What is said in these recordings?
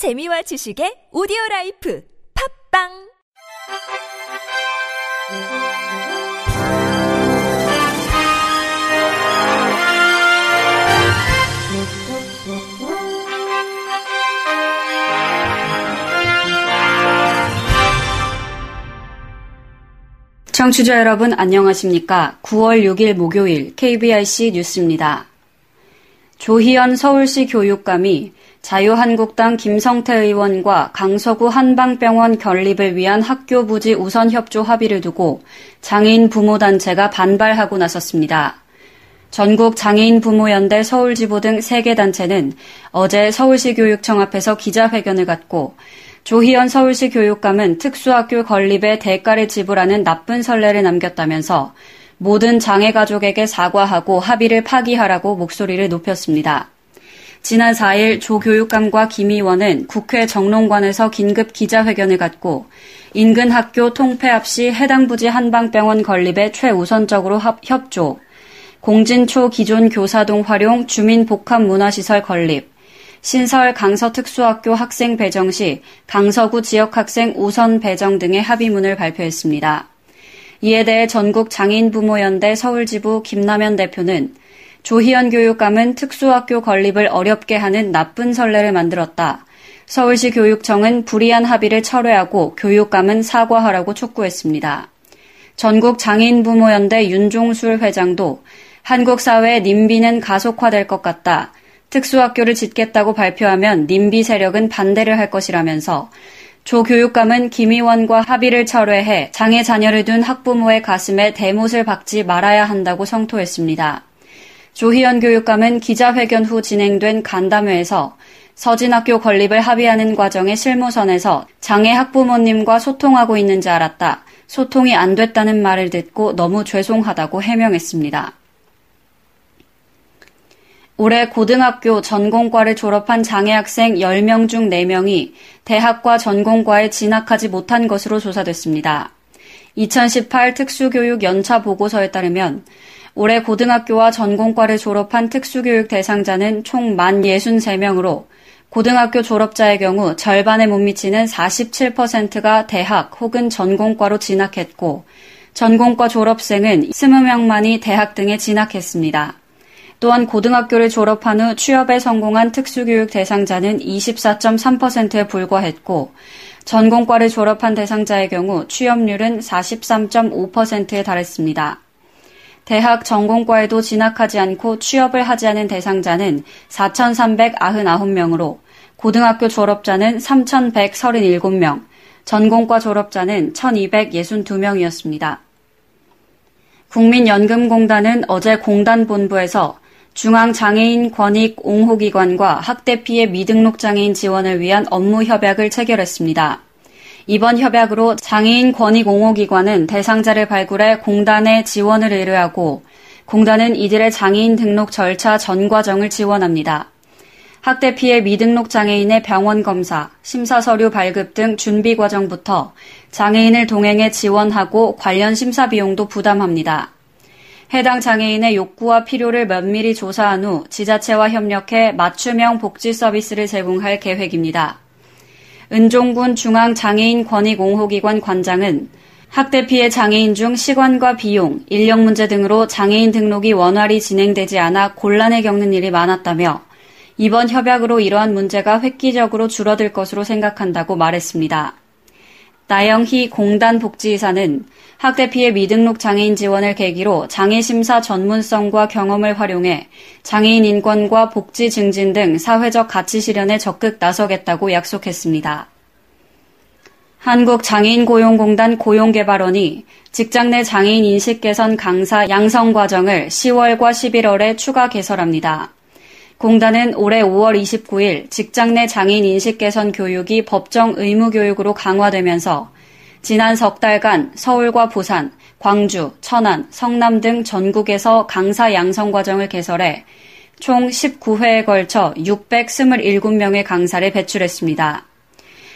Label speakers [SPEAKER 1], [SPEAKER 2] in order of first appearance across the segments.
[SPEAKER 1] 재미와 지식의 오디오 라이프 팝빵
[SPEAKER 2] 청취자 여러분 안녕하십니까? 9월 6일 목요일 KBIC 뉴스입니다. 조희연 서울시 교육감이 자유한국당 김성태 의원과 강서구 한방병원 건립을 위한 학교 부지 우선 협조 합의를 두고 장애인 부모단체가 반발하고 나섰습니다. 전국 장애인 부모연대 서울지부 등 3개 단체는 어제 서울시 교육청 앞에서 기자회견을 갖고 조희연 서울시 교육감은 특수학교 건립에 대가를 지불하는 나쁜 선례를 남겼다면서 모든 장애 가족에게 사과하고 합의를 파기하라고 목소리를 높였습니다. 지난 4일 조 교육감과 김 의원은 국회 정론관에서 긴급 기자회견을 갖고 인근 학교 통폐합 시 해당 부지 한방병원 건립에 최우선적으로 협조, 공진초 기존 교사동 활용 주민 복합 문화시설 건립, 신설 강서특수학교 학생 배정 시 강서구 지역 학생 우선 배정 등의 합의문을 발표했습니다. 이에 대해 전국 장애인 부모연대 서울지부 김남현 대표는 조희연 교육감은 특수학교 건립을 어렵게 하는 나쁜 선례를 만들었다. 서울시 교육청은 불이한 합의를 철회하고 교육감은 사과하라고 촉구했습니다. 전국 장애인 부모연대 윤종술 회장도 한국 사회의 님비는 가속화될 것 같다. 특수학교를 짓겠다고 발표하면 님비 세력은 반대를 할 것이라면서 조 교육감은 김 의원과 합의를 철회해 장애 자녀를 둔 학부모의 가슴에 대못을 박지 말아야 한다고 성토했습니다. 조희연 교육감은 기자회견 후 진행된 간담회에서 서진학교 건립을 합의하는 과정의 실무선에서 장애 학부모님과 소통하고 있는지 알았다. 소통이 안 됐다는 말을 듣고 너무 죄송하다고 해명했습니다. 올해 고등학교 전공과를 졸업한 장애 학생 10명 중 4명이 대학과 전공과에 진학하지 못한 것으로 조사됐습니다. 2018 특수교육 연차 보고서에 따르면 올해 고등학교와 전공과를 졸업한 특수교육 대상자는 총 1,063명으로 고등학교 졸업자의 경우 절반에 못 미치는 47%가 대학 혹은 전공과로 진학했고 전공과 졸업생은 20명만이 대학 등에 진학했습니다. 또한 고등학교를 졸업한 후 취업에 성공한 특수교육 대상자는 24.3%에 불과했고 전공과를 졸업한 대상자의 경우 취업률은 43.5%에 달했습니다. 대학 전공과에도 진학하지 않고 취업을 하지 않은 대상자는 4,399명으로 고등학교 졸업자는 3,137명, 전공과 졸업자는 1,262명이었습니다. 국민연금공단은 어제 공단 본부에서 중앙장애인 권익 옹호기관과 학대 피해 미등록 장애인 지원을 위한 업무 협약을 체결했습니다. 이번 협약으로 장애인 권익 옹호 기관은 대상자를 발굴해 공단에 지원을 의뢰하고 공단은 이들의 장애인 등록 절차 전 과정을 지원합니다. 학대 피해 미등록 장애인의 병원 검사, 심사 서류 발급 등 준비 과정부터 장애인을 동행해 지원하고 관련 심사 비용도 부담합니다. 해당 장애인의 욕구와 필요를 면밀히 조사한 후 지자체와 협력해 맞춤형 복지 서비스를 제공할 계획입니다. 은종군 중앙장애인 권익옹호기관 관장은 학대 피해 장애인 중 시간과 비용, 인력 문제 등으로 장애인 등록이 원활히 진행되지 않아 곤란에 겪는 일이 많았다며 이번 협약으로 이러한 문제가 획기적으로 줄어들 것으로 생각한다고 말했습니다. 나영희 공단 복지이사는 학대 피해 미등록 장애인 지원을 계기로 장애 심사 전문성과 경험을 활용해 장애인 인권과 복지 증진 등 사회적 가치 실현에 적극 나서겠다고 약속했습니다. 한국장애인고용공단 고용개발원이 직장 내 장애인 인식 개선 강사 양성 과정을 10월과 11월에 추가 개설합니다. 공단은 올해 5월 29일 직장 내 장애인 인식 개선 교육이 법정 의무 교육으로 강화되면서 지난 석 달간 서울과 부산, 광주, 천안, 성남 등 전국에서 강사 양성 과정을 개설해 총 19회에 걸쳐 627명의 강사를 배출했습니다.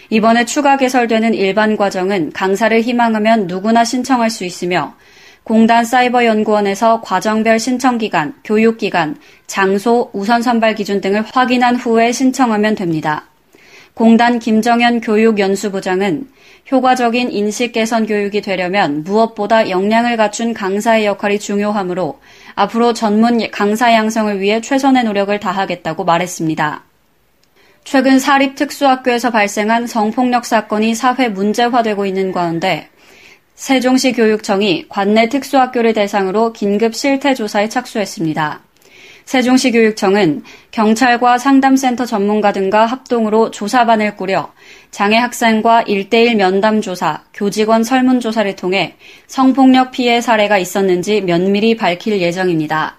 [SPEAKER 2] 이번에 추가 개설되는 일반 과정은 강사를 희망하면 누구나 신청할 수 있으며 공단 사이버연구원에서 과정별 신청기간, 교육기간, 장소, 우선 선발 기준 등을 확인한 후에 신청하면 됩니다. 공단 김정현 교육연수부장은 효과적인 인식 개선 교육이 되려면 무엇보다 역량을 갖춘 강사의 역할이 중요하므로 앞으로 전문 강사 양성을 위해 최선의 노력을 다하겠다고 말했습니다. 최근 사립특수학교에서 발생한 성폭력 사건이 사회 문제화되고 있는 가운데 세종시 교육청이 관내 특수학교를 대상으로 긴급 실태 조사에 착수했습니다. 세종시 교육청은 경찰과 상담센터 전문가 등과 합동으로 조사반을 꾸려 장애 학생과 1대1 면담 조사, 교직원 설문 조사를 통해 성폭력 피해 사례가 있었는지 면밀히 밝힐 예정입니다.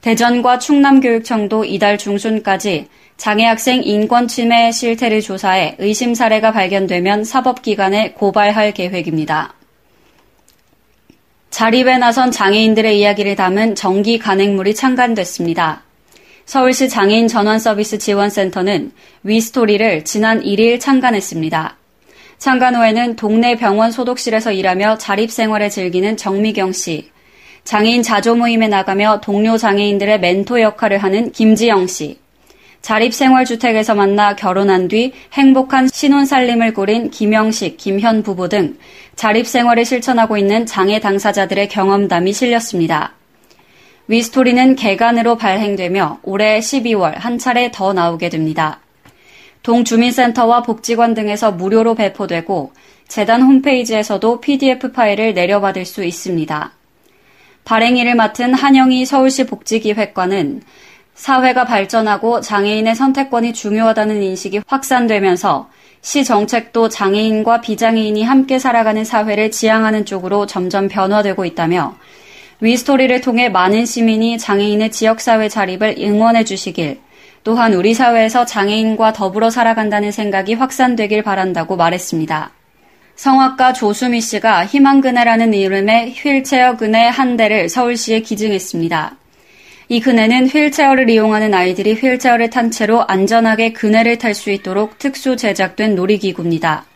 [SPEAKER 2] 대전과 충남교육청도 이달 중순까지 장애 학생 인권 침해 실태를 조사해 의심 사례가 발견되면 사법기관에 고발할 계획입니다. 자립에 나선 장애인들의 이야기를 담은 정기 간행물이 창간됐습니다. 서울시 장애인 전원 서비스 지원센터는 위스토리를 지난 1일 창간했습니다. 창간 후에는 동네 병원 소독실에서 일하며 자립 생활을 즐기는 정미경 씨, 장애인 자조 모임에 나가며 동료 장애인들의 멘토 역할을 하는 김지영 씨, 자립생활주택에서 만나 결혼한 뒤 행복한 신혼살림을 꾸린 김영식, 김현 부부 등 자립생활을 실천하고 있는 장애 당사자들의 경험담이 실렸습니다. 위스토리는 개간으로 발행되며 올해 12월 한 차례 더 나오게 됩니다. 동주민센터와 복지관 등에서 무료로 배포되고 재단 홈페이지에서도 PDF 파일을 내려받을 수 있습니다. 발행일을 맡은 한영희 서울시 복지기획관은 사회가 발전하고 장애인의 선택권이 중요하다는 인식이 확산되면서 시 정책도 장애인과 비장애인이 함께 살아가는 사회를 지향하는 쪽으로 점점 변화되고 있다며 위스토리를 통해 많은 시민이 장애인의 지역사회 자립을 응원해 주시길 또한 우리 사회에서 장애인과 더불어 살아간다는 생각이 확산되길 바란다고 말했습니다. 성악가 조수미 씨가 희망그네라는 이름의 휠체어 그네 한 대를 서울시에 기증했습니다. 이 그네는 휠체어를 이용하는 아이들이 휠체어를 탄 채로 안전하게 그네를 탈 수 있도록 특수 제작된 놀이기구입니다.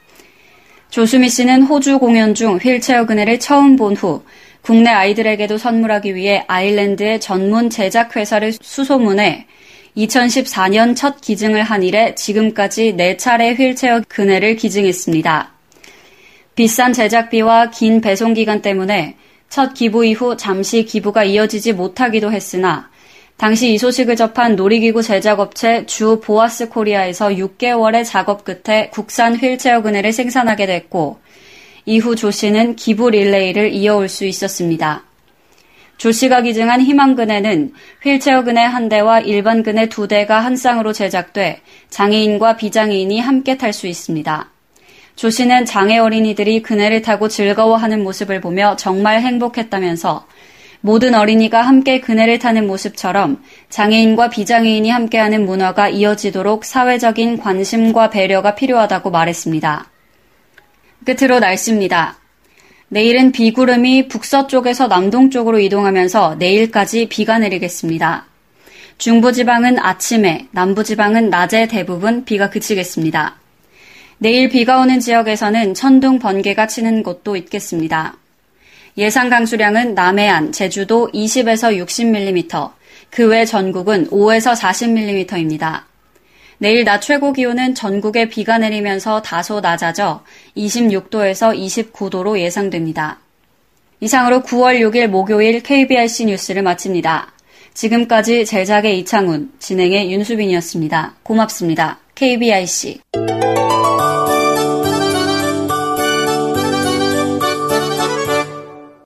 [SPEAKER 2] 조수미 씨는 호주 공연 중 휠체어 그네를 처음 본 후 국내 아이들에게도 선물하기 위해 아일랜드의 전문 제작 회사를 수소문해 2014년 첫 기증을 한 이래 지금까지 4차례 휠체어 그네를 기증했습니다. 비싼 제작비와 긴 배송 기간 때문에 첫 기부 이후 잠시 기부가 이어지지 못하기도 했으나 당시 이 소식을 접한 놀이기구 제작업체 주 보아스 코리아에서 6개월의 작업 끝에 국산 휠체어 그네를 생산하게 됐고 이후 조 씨는 기부 릴레이를 이어올 수 있었습니다. 조 씨가 기증한 희망 그네는 휠체어 그네 한 대와 일반 그네 두 대가 한 쌍으로 제작돼 장애인과 비장애인이 함께 탈 수 있습니다. 조 씨는 장애 어린이들이 그네를 타고 즐거워하는 모습을 보며 정말 행복했다면서 모든 어린이가 함께 그네를 타는 모습처럼 장애인과 비장애인이 함께하는 문화가 이어지도록 사회적인 관심과 배려가 필요하다고 말했습니다. 끝으로 날씨입니다. 내일은 비구름이 북서쪽에서 남동쪽으로 이동하면서 내일까지 비가 내리겠습니다. 중부지방은 아침에, 남부지방은 낮에 대부분 비가 그치겠습니다. 내일 비가 오는 지역에서는 천둥 번개가 치는 곳도 있겠습니다. 예상 강수량은 남해안, 제주도 20에서 60mm, 그 외 전국은 5에서 40mm입니다. 내일 낮 최고 기온은 전국에 비가 내리면서 다소 낮아져 26도에서 29도로 예상됩니다. 이상으로 9월 6일 목요일 KBRC 뉴스를 마칩니다. 지금까지 제작의 이창훈, 진행의 윤수빈이었습니다. 고맙습니다. KBRC.